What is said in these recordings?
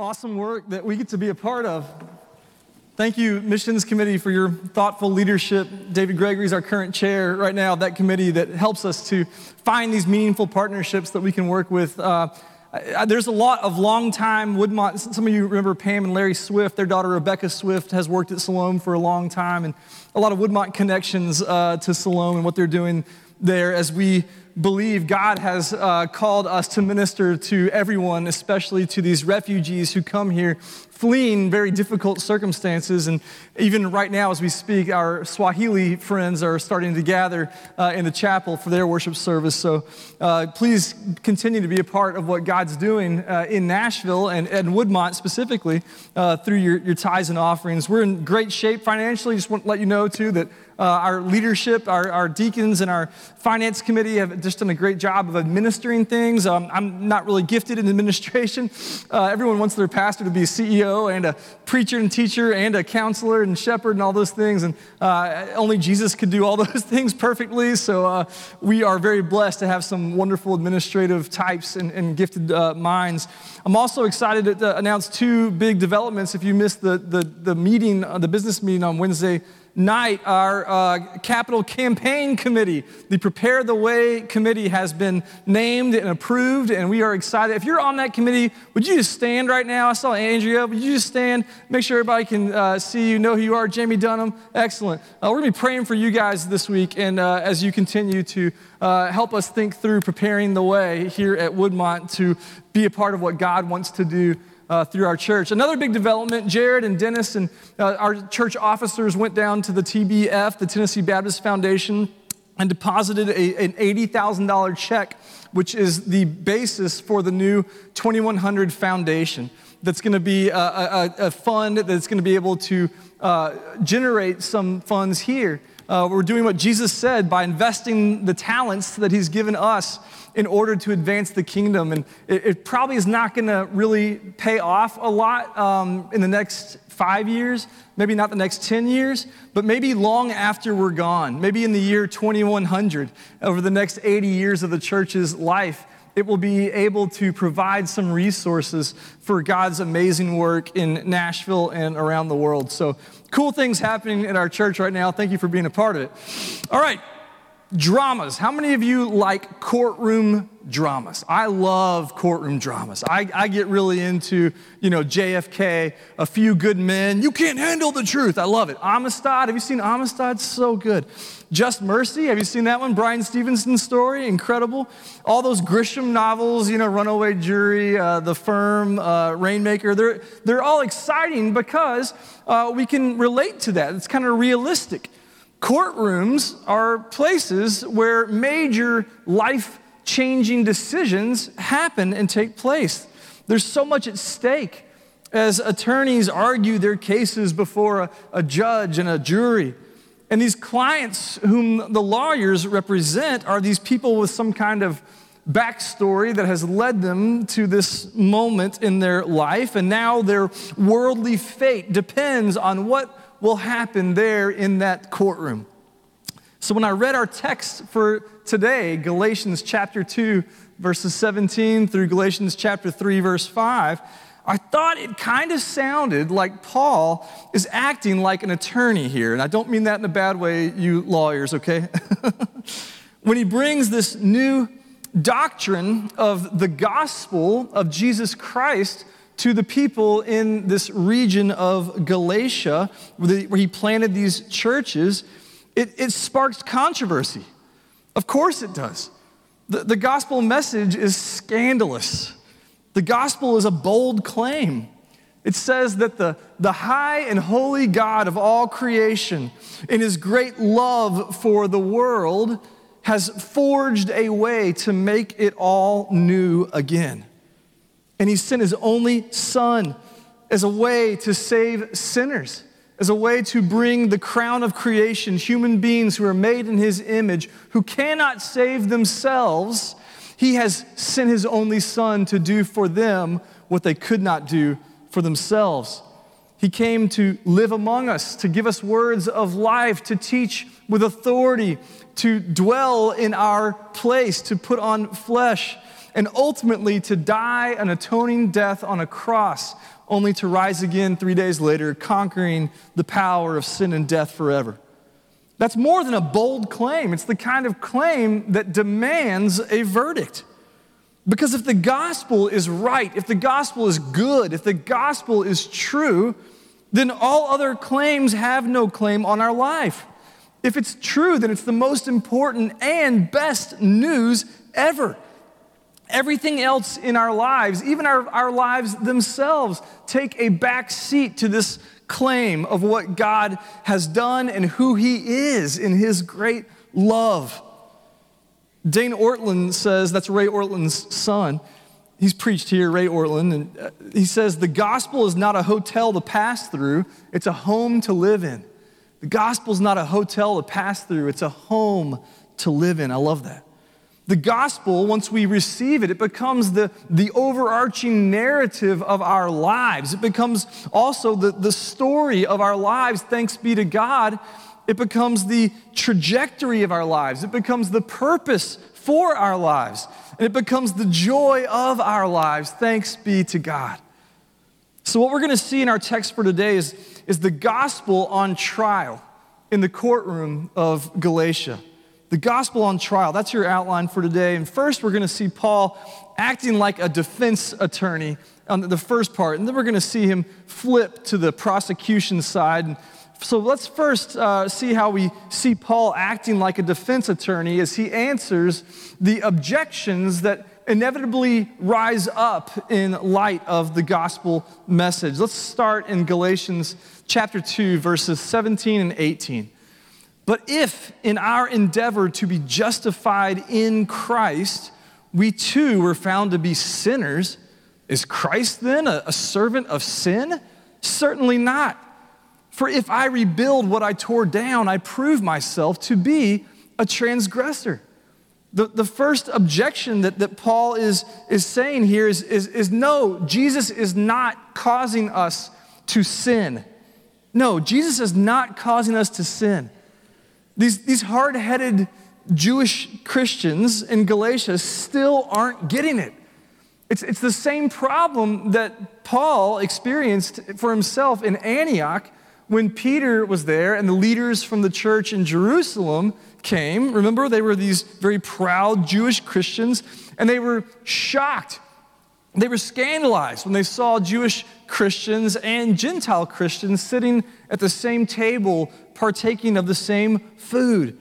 awesome work that we get to be a part of. Thank you, Missions Committee, for your thoughtful leadership. David Gregory is our current chair right now of that committee that helps us to find these meaningful partnerships that we can work with. Uh, there's a lot of long-time Woodmont. Some of you remember Pam and Larry Swift. Their daughter Rebecca Swift has worked at Siloam for a long time, and a lot of Woodmont connections uh, to Siloam and what they're doing there as we believe God has uh, called us to minister to everyone, especially to these refugees who come here fleeing very difficult circumstances. And even right now, as we speak, our Swahili friends are starting to gather uh, in the chapel for their worship service. So uh, please continue to be a part of what God's doing uh, in Nashville and, and Woodmont specifically uh, through your, your tithes and offerings. We're in great shape financially. Just want to let you know, too, that uh, our leadership, our, our, deacons, and our finance committee have just done a great job of administering things. Um, I'm not really gifted in administration. Uh, everyone wants their pastor to be a And a preacher and teacher and a counselor and shepherd and all those things. And uh, only Jesus could do all those things perfectly. So uh, we are very blessed to have some wonderful administrative types and, and gifted uh, minds. I'm also excited to announce two big developments. If you missed the, the, the meeting, uh, the business meeting on Wednesday, night, our uh, capital campaign committee, the Prepare the Way committee, has been named and approved, and we are excited. If you're on that committee, would you just stand right now? I saw Andrea. Would you just stand? Make sure everybody can uh, see you, know who you are. Jamie Dunham, excellent. Uh, we're going to be praying for you guys this week, and uh, as you continue to uh, help us think through preparing the way here at Woodmont to be a part of what God wants to do uh, through our church. Another big development Jared and Dennis and uh, our church officers went down to the TBF, the Tennessee Baptist Foundation, and deposited a, an $80,000 check, which is the basis for the new 2100 Foundation. That's going to be a, a, a, fund that's going to be able to uh, generate some funds here. Uh, we're doing what Jesus said by investing the talents that He's given us in order to advance the kingdom. And it, it probably is not going to really pay off a lot um, in the next five years, maybe not the next 10 years, but maybe long after we're gone, maybe in the year 2100, over the next 80 years of the church's life. It will be able to provide some resources for God's amazing work in Nashville and around the world. So, cool things happening in our church right now. Thank you for being a part of it. All right, dramas. How many of you like courtroom dramas? I love courtroom dramas. I, I, get really into, you know, JFK, A Few Good Men. You can't handle the truth. I love it. Amistad. Have you seen Amistad? So good. Just Mercy. Have you seen that one? Bryan Stevenson's story. Incredible. All those Grisham novels, you know, Runaway Jury, uh, The Firm, uh, Rainmaker. They're, they're all exciting because uh, we can relate to that. It's kind of realistic. Courtrooms are places where major life changing decisions happen and take place. There's so much at stake as attorneys argue their cases before a, a, judge and a jury. And these clients, whom the lawyers represent, are these people with some kind of backstory that has led them to this moment in their life. And now their worldly fate depends on what will happen there in that courtroom. So when I read our text for today, Galatians chapter 2, verses 17 through Galatians chapter 3, verse 5, I thought it kind of sounded like Paul is acting like an attorney here. And I don't mean that in a bad way, you lawyers, okay? when he brings this new doctrine of the gospel of Jesus Christ to the people in this region of Galatia, where he planted these churches, it, it sparks controversy. Of course it does. The, the gospel message is scandalous. The gospel is a bold claim. It says that the, the high and holy God of all creation, in his great love for the world, has forged a way to make it all new again. And he sent his only son as a way to save sinners, as a way to bring the crown of creation, human beings who are made in his image, who cannot save themselves. He has sent his only son to do for them what they could not do for themselves. He came to live among us, to give us words of life, to teach with authority, to dwell in our place, to put on flesh and ultimately to die an atoning death on a cross, only to rise again three days later, conquering the power of sin and death forever. That's more than a bold claim. It's the kind of claim that demands a verdict. Because if the gospel is right, if the gospel is good, if the gospel is true, then all other claims have no claim on our life. If it's true, then it's the most important and best news ever. Everything else in our lives, even our, our lives themselves, take a back seat to this claim of what God has done and who He is in His great love. Dane Ortlund says, that's Ray Ortlund's son. He's preached here, Ray Ortlund, and uh, he says, The gospel is not a hotel to pass through, it's a home to live in. The gospel is not a hotel to pass through, it's a home to live in. I love that. The gospel, once we receive it, it becomes the, the overarching narrative of our lives. It becomes also the, the story of our lives, thanks be to God. It becomes the trajectory of our lives. It becomes the purpose for our lives. And it becomes the joy of our lives, thanks be to God. So, what we're going to see in our text for today is, is the gospel on trial in the courtroom of Galatia. The gospel on trial, that's your outline for today. And first, we're going to see Paul acting like a defense attorney on the first part. And then we're going to see him flip to the prosecution side. So let's first uh, see how we see Paul acting like a defense attorney as he answers the objections that inevitably rise up in light of the gospel message. Let's start in Galatians chapter 2, verses 17 and 18. But if in our endeavor to be justified in Christ, we too were found to be sinners, is Christ then a, a servant of sin? Certainly not. For if I rebuild what I tore down, I prove myself to be a transgressor. The, the first objection that, that Paul is, is saying here is, is, is no, Jesus is not causing us to sin. No, Jesus is not causing us to sin. These, these hard headed Jewish Christians in Galatia still aren't getting it. It's, it's the same problem that Paul experienced for himself in Antioch when Peter was there and the leaders from the church in Jerusalem came. Remember, they were these very proud Jewish Christians, and they were shocked. They were scandalized when they saw Jewish Christians and Gentile Christians sitting at the same table partaking of the same food.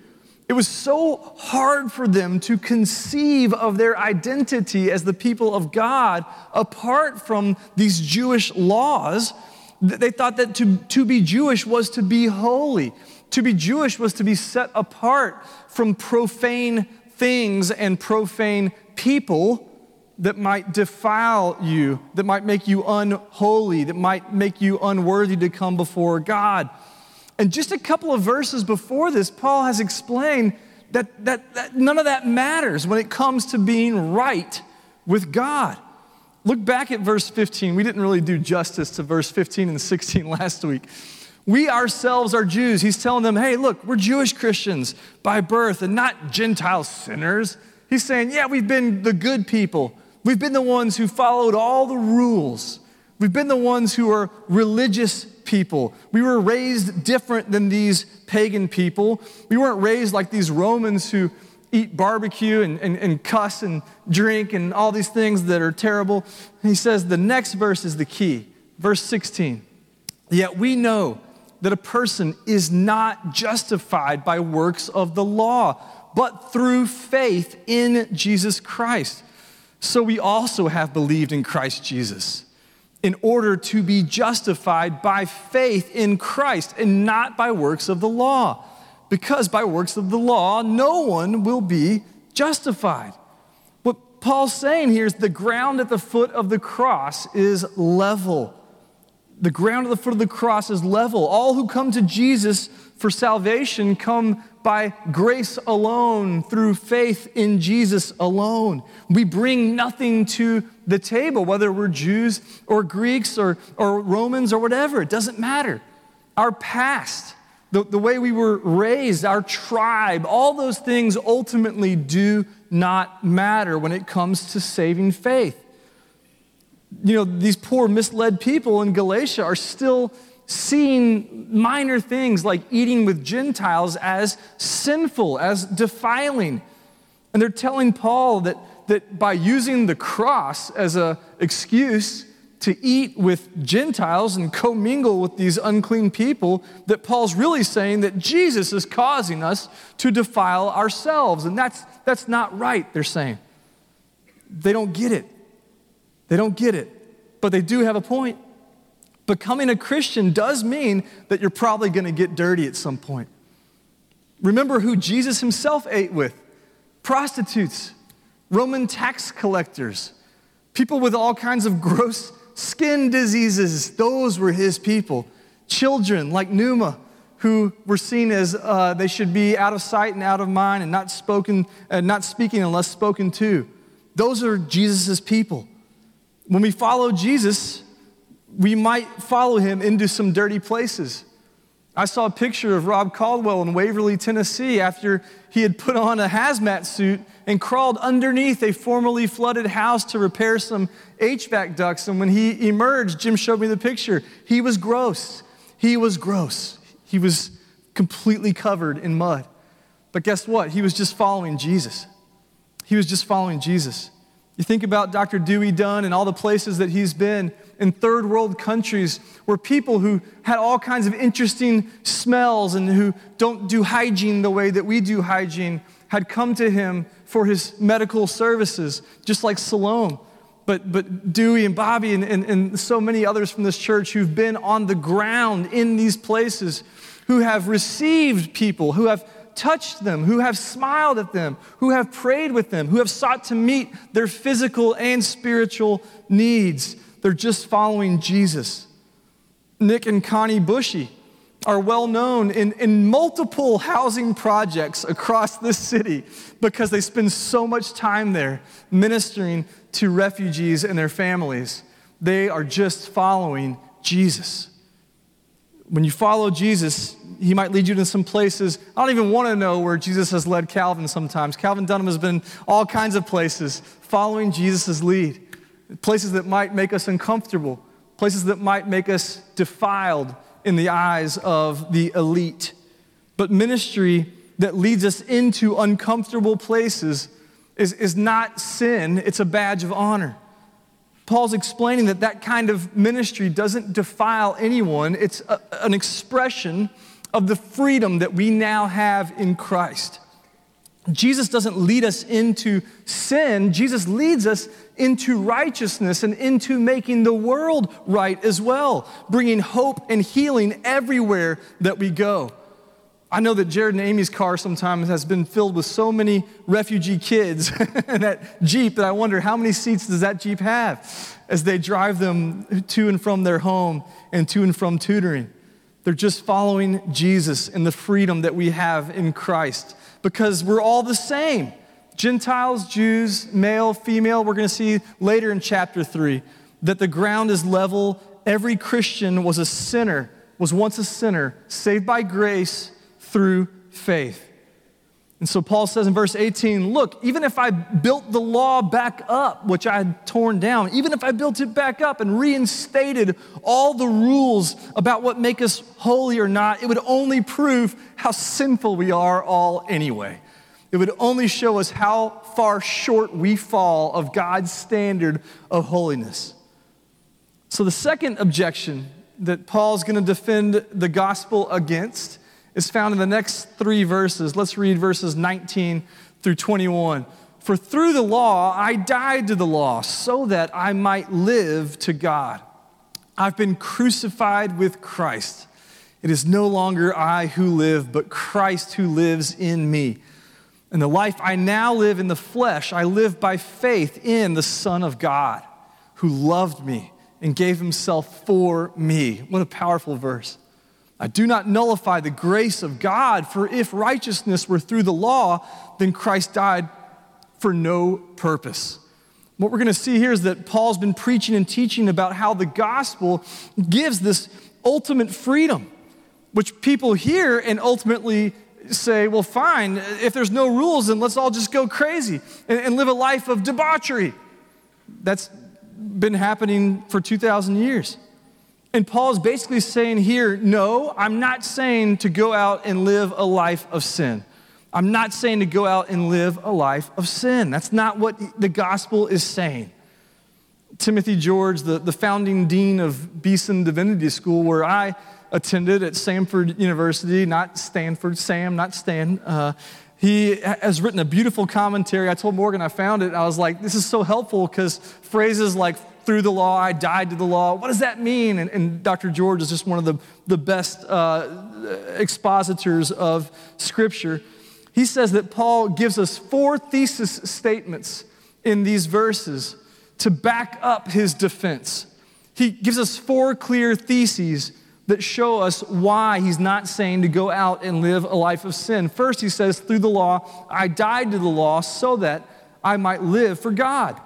It was so hard for them to conceive of their identity as the people of God apart from these Jewish laws. They thought that to, to be Jewish was to be holy. To be Jewish was to be set apart from profane things and profane people that might defile you, that might make you unholy, that might make you unworthy to come before God. And just a couple of verses before this, Paul has explained that, that, that none of that matters when it comes to being right with God. Look back at verse 15. We didn't really do justice to verse 15 and 16 last week. We ourselves are Jews. He's telling them, hey, look, we're Jewish Christians by birth and not Gentile sinners. He's saying, yeah, we've been the good people. We've been the ones who followed all the rules. We've been the ones who are religious people. We were raised different than these pagan people. We weren't raised like these Romans who eat barbecue and, and, and cuss and drink and all these things that are terrible. He says the next verse is the key. Verse 16. Yet we know that a person is not justified by works of the law, but through faith in Jesus Christ. So we also have believed in Christ Jesus in order to be justified by faith in Christ and not by works of the law. Because by works of the law, no one will be justified. What Paul's saying here is the ground at the foot of the cross is level. The ground at the foot of the cross is level. All who come to Jesus for salvation come by grace alone, through faith in Jesus alone. We bring nothing to the table, whether we're Jews or Greeks or, or Romans or whatever, it doesn't matter. Our past, the, the way we were raised, our tribe, all those things ultimately do not matter when it comes to saving faith. You know, these poor, misled people in Galatia are still seeing minor things like eating with Gentiles as sinful, as defiling. And they're telling Paul that, that by using the cross as an excuse to eat with Gentiles and commingle with these unclean people, that Paul's really saying that Jesus is causing us to defile ourselves. And that's, that's not right, they're saying. They don't get it. They don't get it. But they do have a point. Becoming a Christian does mean that you're probably going to get dirty at some point. Remember who Jesus himself ate with prostitutes, Roman tax collectors, people with all kinds of gross skin diseases. Those were his people. Children like Numa, who were seen as uh, they should be out of sight and out of mind and not spoken, uh, not speaking unless spoken to. Those are Jesus' people. When we follow Jesus, we might follow him into some dirty places. I saw a picture of Rob Caldwell in Waverly, Tennessee, after he had put on a hazmat suit and crawled underneath a formerly flooded house to repair some HVAC ducts. And when he emerged, Jim showed me the picture. He was gross. He was gross. He was completely covered in mud. But guess what? He was just following Jesus. He was just following Jesus. You think about Dr. Dewey Dunn and all the places that he's been in third world countries where people who had all kinds of interesting smells and who don't do hygiene the way that we do hygiene had come to him for his medical services, just like Siloam. But, but Dewey and Bobby and, and, and so many others from this church who've been on the ground in these places, who have received people, who have touched them, who have smiled at them, who have prayed with them, who have sought to meet their physical and spiritual needs. They're just following Jesus. Nick and Connie Bushy are well known in, in multiple housing projects across this city because they spend so much time there ministering to refugees and their families. They are just following Jesus. When you follow Jesus, he might lead you to some places. I don't even want to know where Jesus has led Calvin sometimes. Calvin Dunham has been all kinds of places following Jesus' lead places that might make us uncomfortable, places that might make us defiled in the eyes of the elite. But ministry that leads us into uncomfortable places is, is not sin, it's a badge of honor. Paul's explaining that that kind of ministry doesn't defile anyone, it's a, an expression of the freedom that we now have in Christ. Jesus doesn't lead us into sin, Jesus leads us into righteousness and into making the world right as well, bringing hope and healing everywhere that we go. I know that Jared and Amy's car sometimes has been filled with so many refugee kids and that Jeep that I wonder how many seats does that Jeep have as they drive them to and from their home and to and from tutoring. They're just following Jesus and the freedom that we have in Christ because we're all the same. Gentiles, Jews, male, female, we're going to see later in chapter 3 that the ground is level. Every Christian was a sinner, was once a sinner, saved by grace through faith. And so Paul says in verse 18, Look, even if I built the law back up, which I had torn down, even if I built it back up and reinstated all the rules about what make us holy or not, it would only prove how sinful we are all anyway. It would only show us how far short we fall of God's standard of holiness. So, the second objection that Paul's going to defend the gospel against is found in the next three verses. Let's read verses 19 through 21. For through the law I died to the law so that I might live to God. I've been crucified with Christ. It is no longer I who live, but Christ who lives in me. And the life I now live in the flesh, I live by faith in the Son of God who loved me and gave himself for me. What a powerful verse. I do not nullify the grace of God, for if righteousness were through the law, then Christ died for no purpose. What we're going to see here is that Paul's been preaching and teaching about how the gospel gives this ultimate freedom, which people hear and ultimately say, well, fine, if there's no rules, then let's all just go crazy and, and live a life of debauchery. That's been happening for 2,000 years. And Paul is basically saying here, no, I'm not saying to go out and live a life of sin. I'm not saying to go out and live a life of sin. That's not what the gospel is saying. Timothy George, the, the founding dean of Beeson Divinity School, where I attended at Samford University, not Stanford, Sam, not Stan. Uh, he has written a beautiful commentary. I told Morgan I found it. I was like, this is so helpful because phrases like through the law, I died to the law, what does that mean? And, and Dr. George is just one of the, the best uh, expositors of Scripture. He says that Paul gives us four thesis statements in these verses to back up his defense. He gives us four clear theses that show us why he's not saying to go out and live a life of sin. First, he says, through the law, I died to the law so that I might live for God.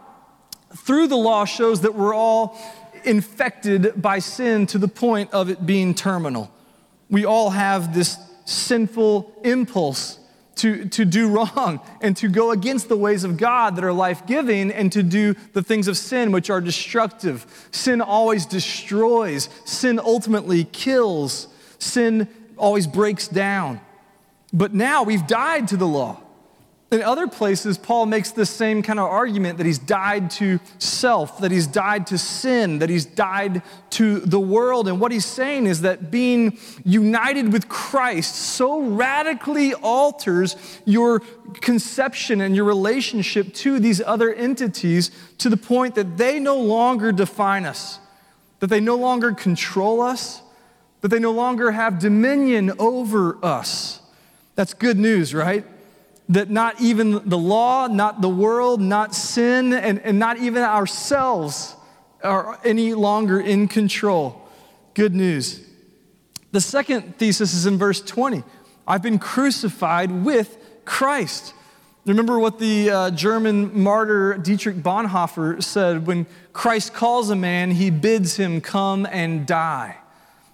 Through the law shows that we're all infected by sin to the point of it being terminal. We all have this sinful impulse to, to do wrong and to go against the ways of God that are life giving and to do the things of sin which are destructive. Sin always destroys, sin ultimately kills, sin always breaks down. But now we've died to the law. In other places, Paul makes the same kind of argument that he's died to self, that he's died to sin, that he's died to the world. And what he's saying is that being united with Christ so radically alters your conception and your relationship to these other entities to the point that they no longer define us, that they no longer control us, that they no longer have dominion over us. That's good news, right? That not even the law, not the world, not sin, and, and not even ourselves are any longer in control. Good news. The second thesis is in verse 20 I've been crucified with Christ. Remember what the uh, German martyr Dietrich Bonhoeffer said when Christ calls a man, he bids him come and die.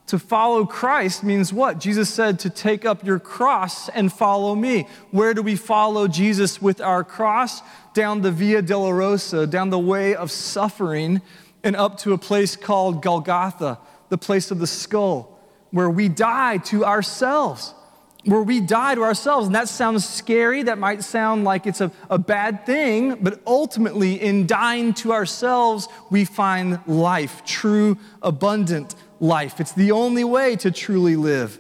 To follow Christ means what? Jesus said to take up your cross and follow me. Where do we follow Jesus with our cross? Down the Via Dolorosa, down the way of suffering, and up to a place called Golgotha, the place of the skull, where we die to ourselves. Where we die to ourselves. And that sounds scary. That might sound like it's a, a bad thing. But ultimately, in dying to ourselves, we find life, true, abundant life. It's the only way to truly live.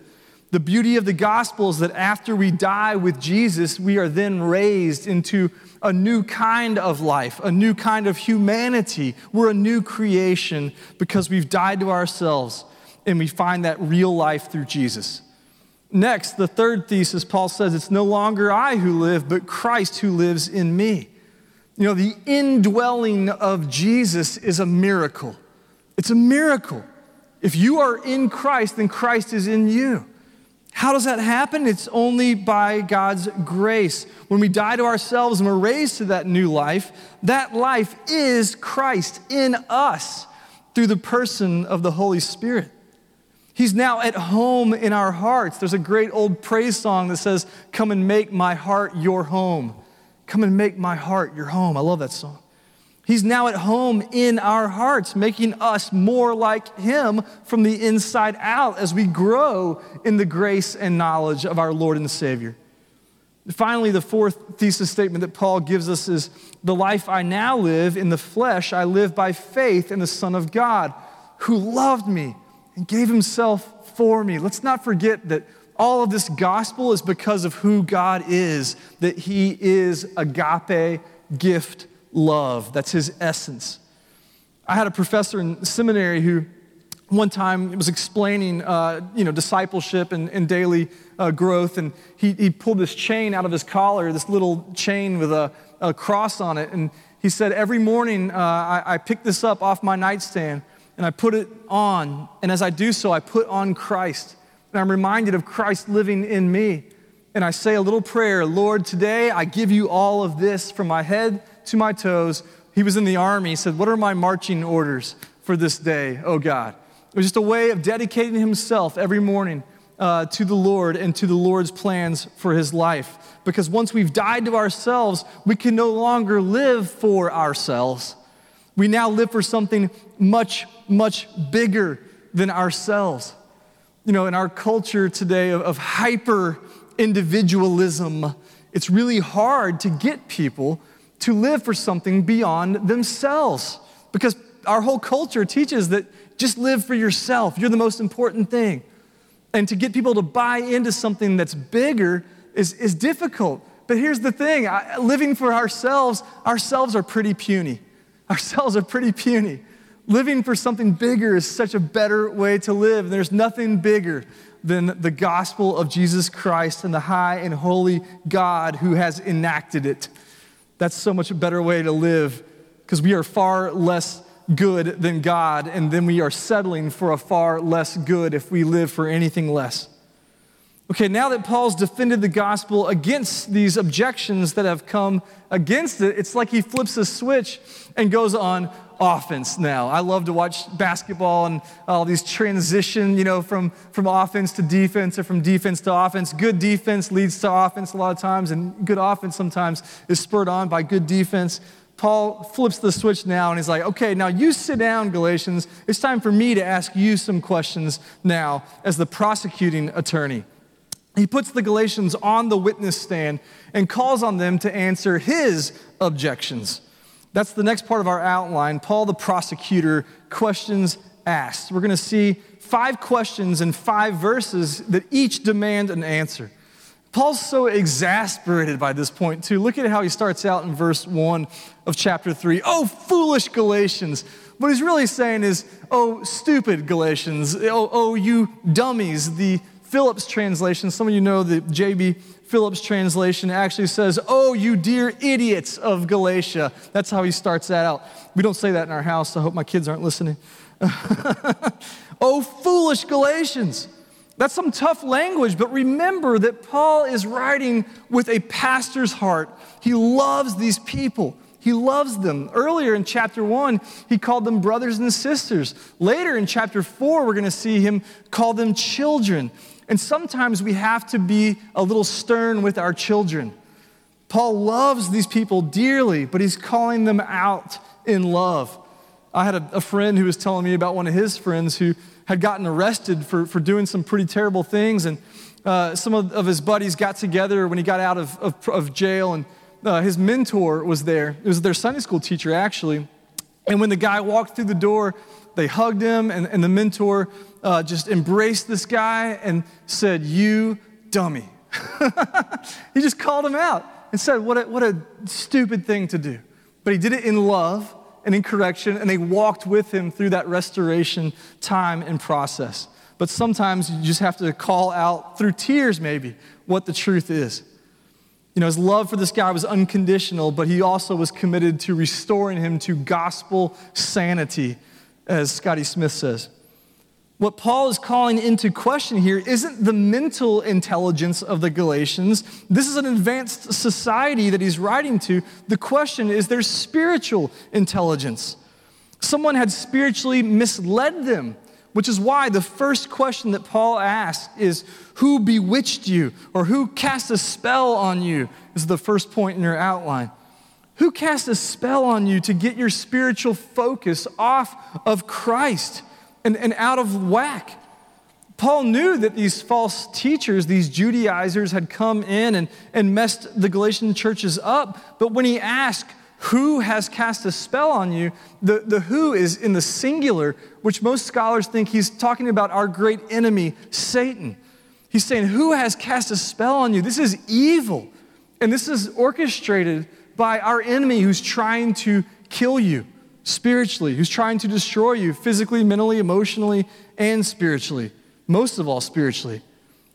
The beauty of the gospel is that after we die with Jesus, we are then raised into a new kind of life, a new kind of humanity. We're a new creation because we've died to ourselves and we find that real life through Jesus. Next, the third thesis, Paul says, it's no longer I who live, but Christ who lives in me. You know, the indwelling of Jesus is a miracle. It's a miracle. If you are in Christ, then Christ is in you. How does that happen? It's only by God's grace. When we die to ourselves and we're raised to that new life, that life is Christ in us through the person of the Holy Spirit. He's now at home in our hearts. There's a great old praise song that says, Come and make my heart your home. Come and make my heart your home. I love that song. He's now at home in our hearts, making us more like Him from the inside out as we grow in the grace and knowledge of our Lord and Savior. Finally, the fourth thesis statement that Paul gives us is the life I now live in the flesh, I live by faith in the Son of God who loved me and gave Himself for me. Let's not forget that all of this gospel is because of who God is, that He is agape gift love. That's his essence. I had a professor in seminary who one time was explaining uh, you know, discipleship and, and daily uh, growth, and he, he pulled this chain out of his collar, this little chain with a, a cross on it, and he said, Every morning uh, I, I pick this up off my nightstand and I put it on, and as I do so, I put on Christ. And I'm reminded of Christ living in me. And I say a little prayer Lord, today I give you all of this from my head to my toes. He was in the army. He said, What are my marching orders for this day, oh God? It was just a way of dedicating himself every morning uh, to the Lord and to the Lord's plans for his life. Because once we've died to ourselves, we can no longer live for ourselves. We now live for something much, much bigger than ourselves. You know, in our culture today of, of hyper individualism, it's really hard to get people to live for something beyond themselves because our whole culture teaches that just live for yourself. You're the most important thing. And to get people to buy into something that's bigger is, is difficult. But here's the thing I, living for ourselves, ourselves are pretty puny. Ourselves are pretty puny. Living for something bigger is such a better way to live. There's nothing bigger than the gospel of Jesus Christ and the high and holy God who has enacted it. That's so much a better way to live because we are far less good than God, and then we are settling for a far less good if we live for anything less. Okay, now that Paul's defended the gospel against these objections that have come against it, it's like he flips a switch and goes on offense now. I love to watch basketball and all these transition, you know, from, from offense to defense or from defense to offense. Good defense leads to offense a lot of times, and good offense sometimes is spurred on by good defense. Paul flips the switch now and he's like, okay, now you sit down, Galatians. It's time for me to ask you some questions now as the prosecuting attorney. He puts the Galatians on the witness stand and calls on them to answer his objections. That's the next part of our outline. Paul, the prosecutor, questions asked. We're going to see five questions in five verses that each demand an answer. Paul's so exasperated by this point, too. Look at how he starts out in verse 1 of chapter 3. Oh, foolish Galatians. What he's really saying is, oh, stupid Galatians. Oh, oh you dummies. The Phillips translation, some of you know the J.B. Phillips translation actually says, Oh, you dear idiots of Galatia. That's how he starts that out. We don't say that in our house, so I hope my kids aren't listening. oh, foolish Galatians. That's some tough language, but remember that Paul is writing with a pastor's heart. He loves these people. He loves them. Earlier in chapter one, he called them brothers and sisters. Later in chapter four, we're going to see him call them children. And sometimes we have to be a little stern with our children. Paul loves these people dearly, but he's calling them out in love. I had a, a friend who was telling me about one of his friends who had gotten arrested for, for doing some pretty terrible things. And uh, some of, of, his buddies got together when he got out of, of, of jail, and uh, his mentor was there. It was their Sunday school teacher, actually. And when the guy walked through the door, they hugged him, and, and the mentor uh, just embraced this guy and said, You dummy. he just called him out and said, what a, what a stupid thing to do. But he did it in love and in correction, and they walked with him through that restoration time and process. But sometimes you just have to call out through tears, maybe, what the truth is. You know, his love for this guy was unconditional, but he also was committed to restoring him to gospel sanity, as Scotty Smith says. What Paul is calling into question here isn't the mental intelligence of the Galatians. This is an advanced society that he's writing to. The question is their spiritual intelligence. Someone had spiritually misled them, which is why the first question that Paul asks is Who bewitched you? or Who cast a spell on you? is the first point in your outline. Who cast a spell on you to get your spiritual focus off of Christ? And, and out of whack. Paul knew that these false teachers, these Judaizers, had come in and, and messed the Galatian churches up. But when he asked, Who has cast a spell on you? the, the who is in the singular, which most scholars think he's talking about our great enemy, Satan. He's saying, Who has cast a spell on you? This is evil. And this is orchestrated by our enemy who's trying to kill you spiritually, who's trying to destroy you physically, mentally, emotionally, and spiritually. Most of all, spiritually.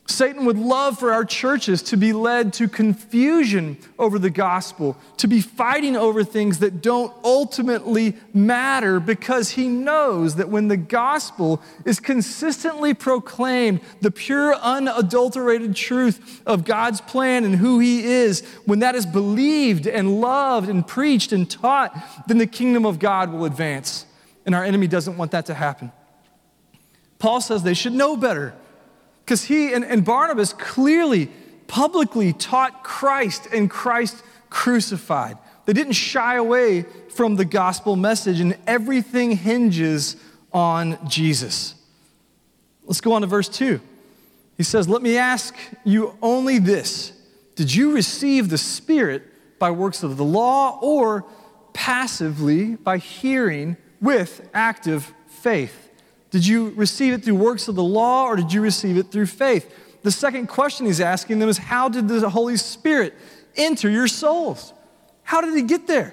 Satan would love for our churches to be led to confusion over the gospel, to be fighting over things that don't ultimately matter because he knows that when the gospel is consistently proclaimed, the pure, unadulterated truth of God's plan and who he is, when that is believed and loved and preached and taught, then the kingdom of God will advance. And our enemy doesn't want that to happen. Paul says they should know better Because he and, and Barnabas clearly, publicly taught Christ and Christ crucified. They didn't shy away from the gospel message, and everything hinges on Jesus. Let's go on to verse 2. He says, Let me ask you only this Did you receive the Spirit by works of the law or passively by hearing with active faith? Did you receive it through works of the law or did you receive it through faith? The second question he's asking them is How did the Holy Spirit enter your souls? How did he get there?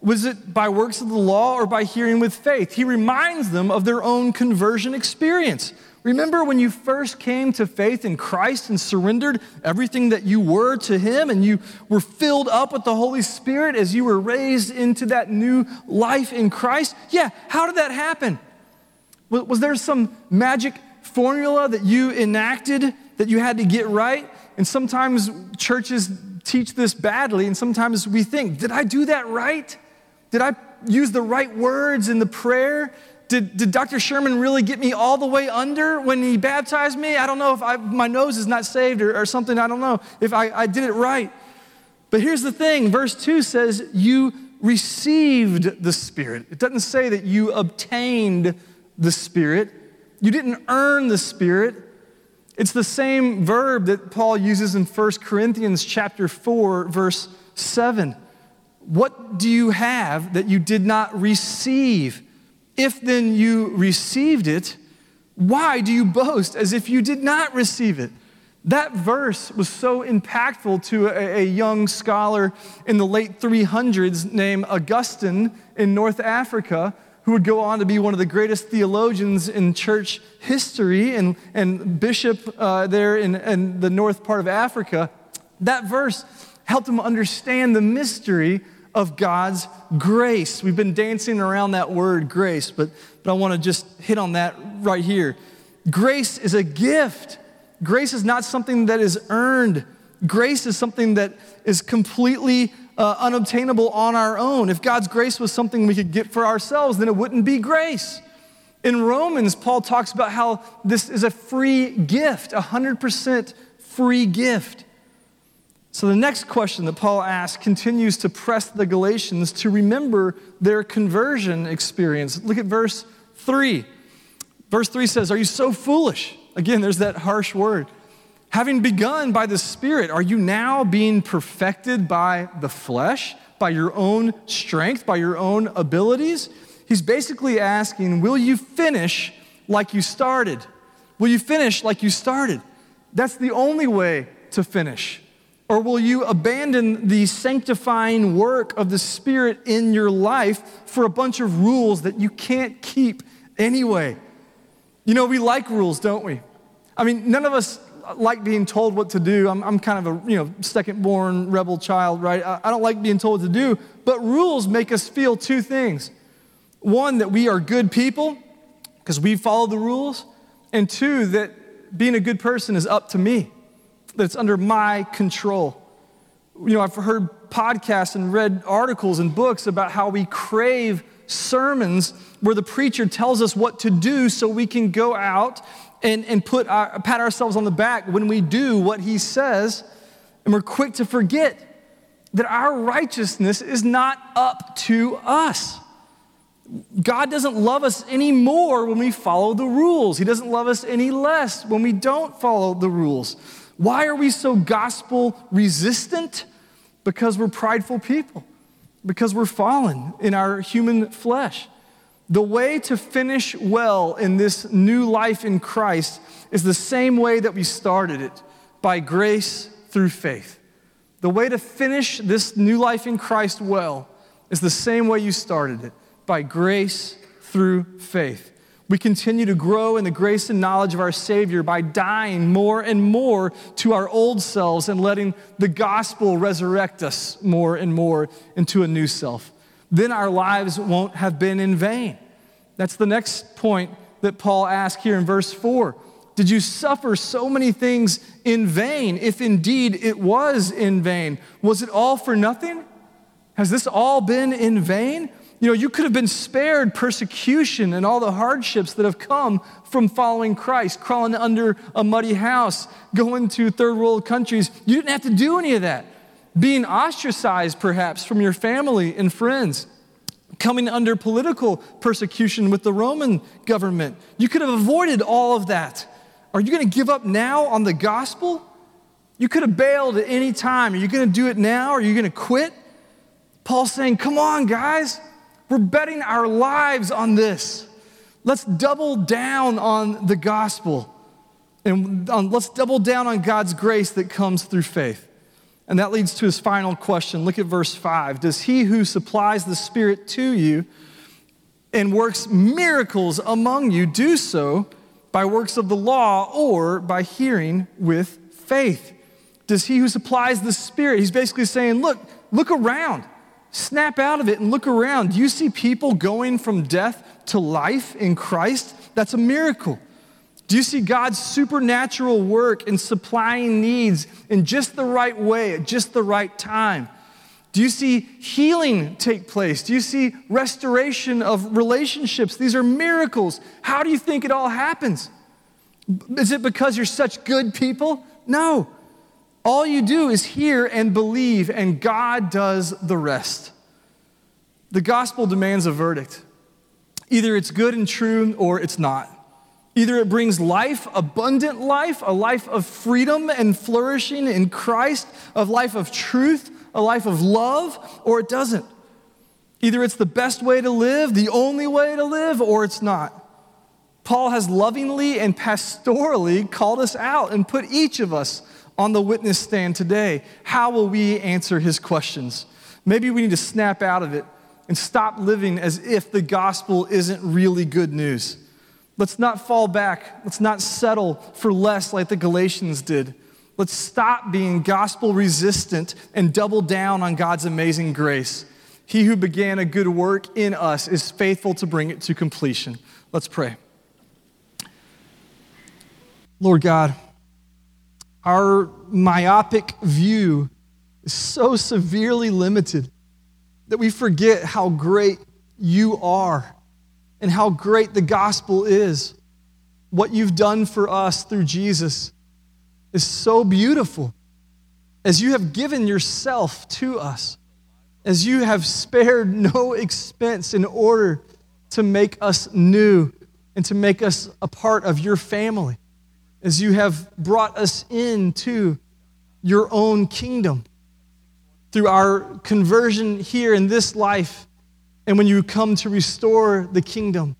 Was it by works of the law or by hearing with faith? He reminds them of their own conversion experience. Remember when you first came to faith in Christ and surrendered everything that you were to Him and you were filled up with the Holy Spirit as you were raised into that new life in Christ? Yeah, how did that happen? Was there some magic formula that you enacted that you had to get right? And sometimes churches teach this badly, and sometimes we think, did I do that right? Did I use the right words in the prayer? Did, did Dr. Sherman really get me all the way under when he baptized me? I don't know if I, my nose is not saved or, or something. I don't know if I, I did it right. But here's the thing verse 2 says, You received the Spirit. It doesn't say that you obtained the Spirit, you didn't earn the Spirit. It's the same verb that Paul uses in 1 Corinthians chapter 4 verse 7. What do you have that you did not receive? If then you received it, why do you boast as if you did not receive it? That verse was so impactful to a, a, young scholar in the late 300s named Augustine in North Africa, who would go on to be one of the greatest theologians in church history and, and bishop uh, there in, in the north part of Africa. That verse helped him understand the mystery of God's grace. We've been dancing around that word grace, but, but I want to just hit on that right here. Grace is a gift. Grace is not something that is earned. Grace is something that is completely uh, unobtainable on our own. If God's grace was something we could get for ourselves, then it wouldn't be grace. In Romans, Paul talks about how this is a free gift, a 100% free gift. So the next question that Paul asks continues to press the Galatians to remember their conversion experience. Look at verse 3. Verse 3 says, Are you so foolish? Again, there's that harsh word. Having begun by the Spirit, are you now being perfected by the flesh, by your own strength, by your own abilities? He's basically asking, Will you finish like you started? Will you finish like you started? That's the only way to finish. Or will you abandon the sanctifying work of the Spirit in your life for a bunch of rules that you can't keep anyway? You know, we like rules, don't we? I mean, none of us like being told what to do. I'm, I'm kind of a, you know, second born rebel child, right? I, I don't like being told what to do, but rules make us feel two things. One, that we are good people because we follow the rules, and two, that being a good person is up to me that's under my control. You know, I've heard podcasts and read articles and books about how we crave sermons where the preacher tells us what to do so we can go out and, and put our, pat ourselves on the back when we do what he says, and we're quick to forget that our righteousness is not up to us. God doesn't love us any more when we follow the rules. He doesn't love us any less when we don't follow the rules. Why are we so gospel resistant? Because we're prideful people, because we're fallen in our human flesh. The way to finish well in this new life in Christ is the same way that we started it by grace through faith. The way to finish this new life in Christ well is the same way you started it by grace through faith. We continue to grow in the grace and knowledge of our Savior by dying more and more to our old selves and letting the gospel resurrect us more and more into a new self. Then our lives won't have been in vain. That's the next point that Paul asks here in verse 4. Did you suffer so many things in vain, if indeed it was in vain? Was it all for nothing? Has this all been in vain? You know, you could have been spared persecution and all the hardships that have come from following Christ, crawling under a muddy house, going to third world countries. You didn't have to do any of that. Being ostracized, perhaps, from your family and friends, coming under political persecution with the Roman government. You could have avoided all of that. Are you going to give up now on the gospel? You could have bailed at any time. Are you going to do it now? Are you going to quit? Paul's saying, Come on, guys. We're betting our lives on this. Let's double down on the gospel. And um, let's double down on God's grace that comes through faith. And that leads to his final question. Look at verse 5. Does he who supplies the Spirit to you and works miracles among you do so by works of the law or by hearing with faith? Does he who supplies the Spirit, he's basically saying, look, look around. Snap out of it and look around. Do you see people going from death to life in Christ? That's a miracle. Do you see God's supernatural work in supplying needs in just the right way at just the right time? Do you see healing take place? Do you see restoration of relationships? These are miracles. How do you think it all happens? Is it because you're such good people? No. All you do is hear and believe, and God does the rest. The gospel demands a verdict. Either it's good and true or it's not. Either it brings life, abundant life, a life of freedom and flourishing in Christ, a life of truth, a life of love, or it doesn't. Either it's the best way to live, the only way to live, or it's not. Paul has lovingly and pastorally called us out and put each of us on the witness stand today. How will we answer his questions? Maybe we need to snap out of it and stop living as if the gospel isn't really good news. Let's not fall back. Let's not settle for less like the Galatians did. Let's stop being gospel resistant and double down on God's amazing grace. He who began a good work in us is faithful to bring it to completion. Let's pray. Lord God, our myopic view is so severely limited that we forget how great you are and how great the gospel is. What you've done for us through Jesus is so beautiful. As you have given yourself to us, as you have spared no expense in order to make us new and to make us a part of your family as you have brought us into your own kingdom through our conversion here in this life, and when you come to restore the kingdom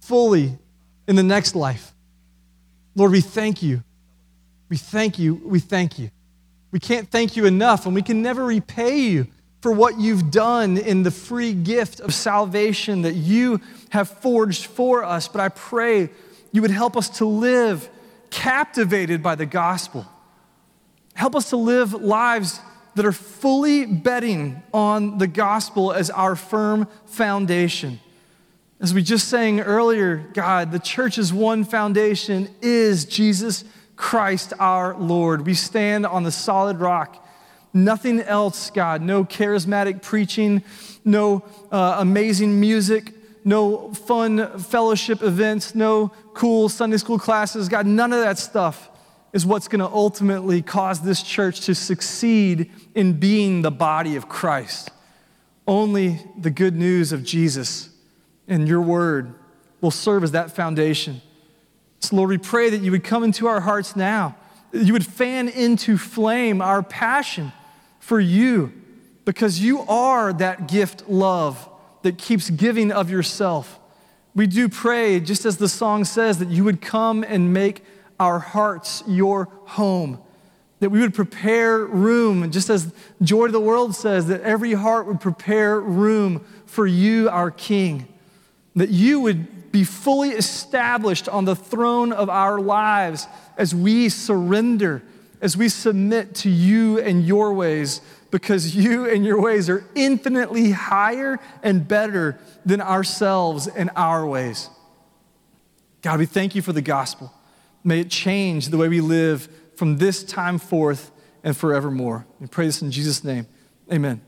fully in the next life. Lord, we thank you. We thank you. We thank you. We can't thank you enough, and we can never repay you for what you've done in the free gift of salvation that you have forged for us. But I pray you would help us to live captivated by the gospel. Help us to live lives that are fully betting on the gospel as our firm foundation. As we just sang earlier, God, the church's one foundation is Jesus Christ our Lord. We stand on the solid rock. Nothing else, God. No charismatic preaching, no uh, amazing music, no fun fellowship events, no cool Sunday school classes. God, none of that stuff is what's going to ultimately cause this church to succeed in being the body of Christ. Only the good news of Jesus and your word will serve as that foundation. So, Lord, we pray that you would come into our hearts now, you would fan into flame our passion for you, because you are that gift, love that keeps giving of yourself. We do pray, just as the song says, that you would come and make our hearts your home, that we would prepare room, just as Joy to the World says, that every heart would prepare room for you, our King, that you would be fully established on the throne of our lives as we surrender, as we submit to you and your ways because you and your ways are infinitely higher and better than ourselves and our ways. God, we thank you for the gospel. May it change the way we live from this time forth and forevermore. We pray this in Jesus' name. Amen.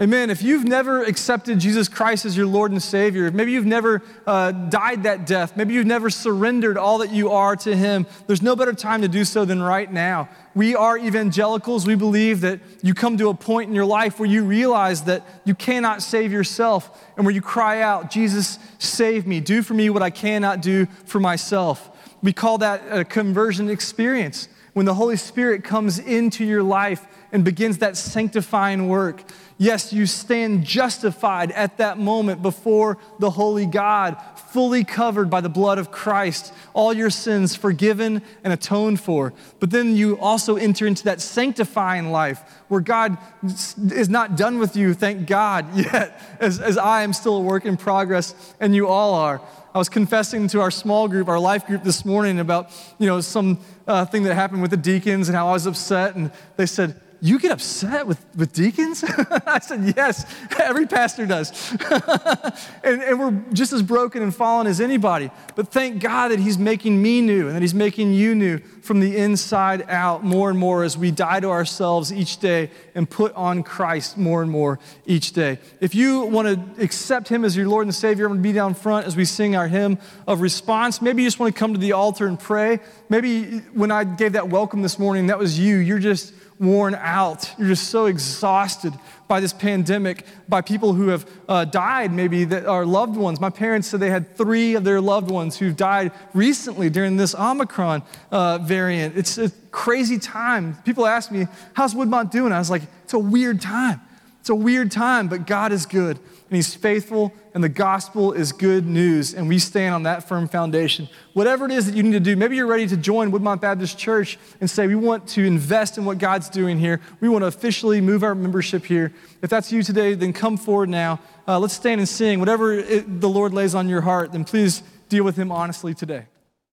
Amen. If you've never accepted Jesus Christ as your Lord and Savior, maybe you've never uh, died that death, maybe you've never surrendered all that you are to Him, there's no better time to do so than right now. We are evangelicals. We believe that you come to a point in your life where you realize that you cannot save yourself and where you cry out, Jesus, save me. Do for me what I cannot do for myself. We call that a conversion experience. When the Holy Spirit comes into your life and begins that sanctifying work. Yes, you stand justified at that moment before the holy God, fully covered by the blood of Christ, all your sins forgiven and atoned for. But then you also enter into that sanctifying life where God is not done with you, thank God, yet, as, as I am still a work in progress and you all are. I was confessing to our small group, our life group this morning about, you know, some uh, thing that happened with the deacons and how I was upset. And they said, you get upset with, with deacons? I said, Yes, every pastor does. and, and we're just as broken and fallen as anybody. But thank God that He's making me new and that He's making you new from the inside out more and more as we die to ourselves each day and put on Christ more and more each day. If you want to accept Him as your Lord and Savior, I'm going to be down front as we sing our hymn of response. Maybe you just want to come to the altar and pray. Maybe when I gave that welcome this morning, that was you. You're just worn out. You're just so exhausted by this pandemic, by people who have uh, died, maybe that are loved ones. My parents said they had three of their loved ones who've died recently during this Omicron uh, variant. It's a crazy time. People ask me, How's Woodmont doing? I was like, It's a weird time. It's a weird time, but God is good and He's faithful, and the gospel is good news, and we stand on that firm foundation. Whatever it is that you need to do, maybe you're ready to join Woodmont Baptist Church and say, We want to invest in what God's doing here. We want to officially move our membership here. If that's you today, then come forward now. Uh, let's stand and sing. Whatever it, the Lord lays on your heart, then please deal with Him honestly today.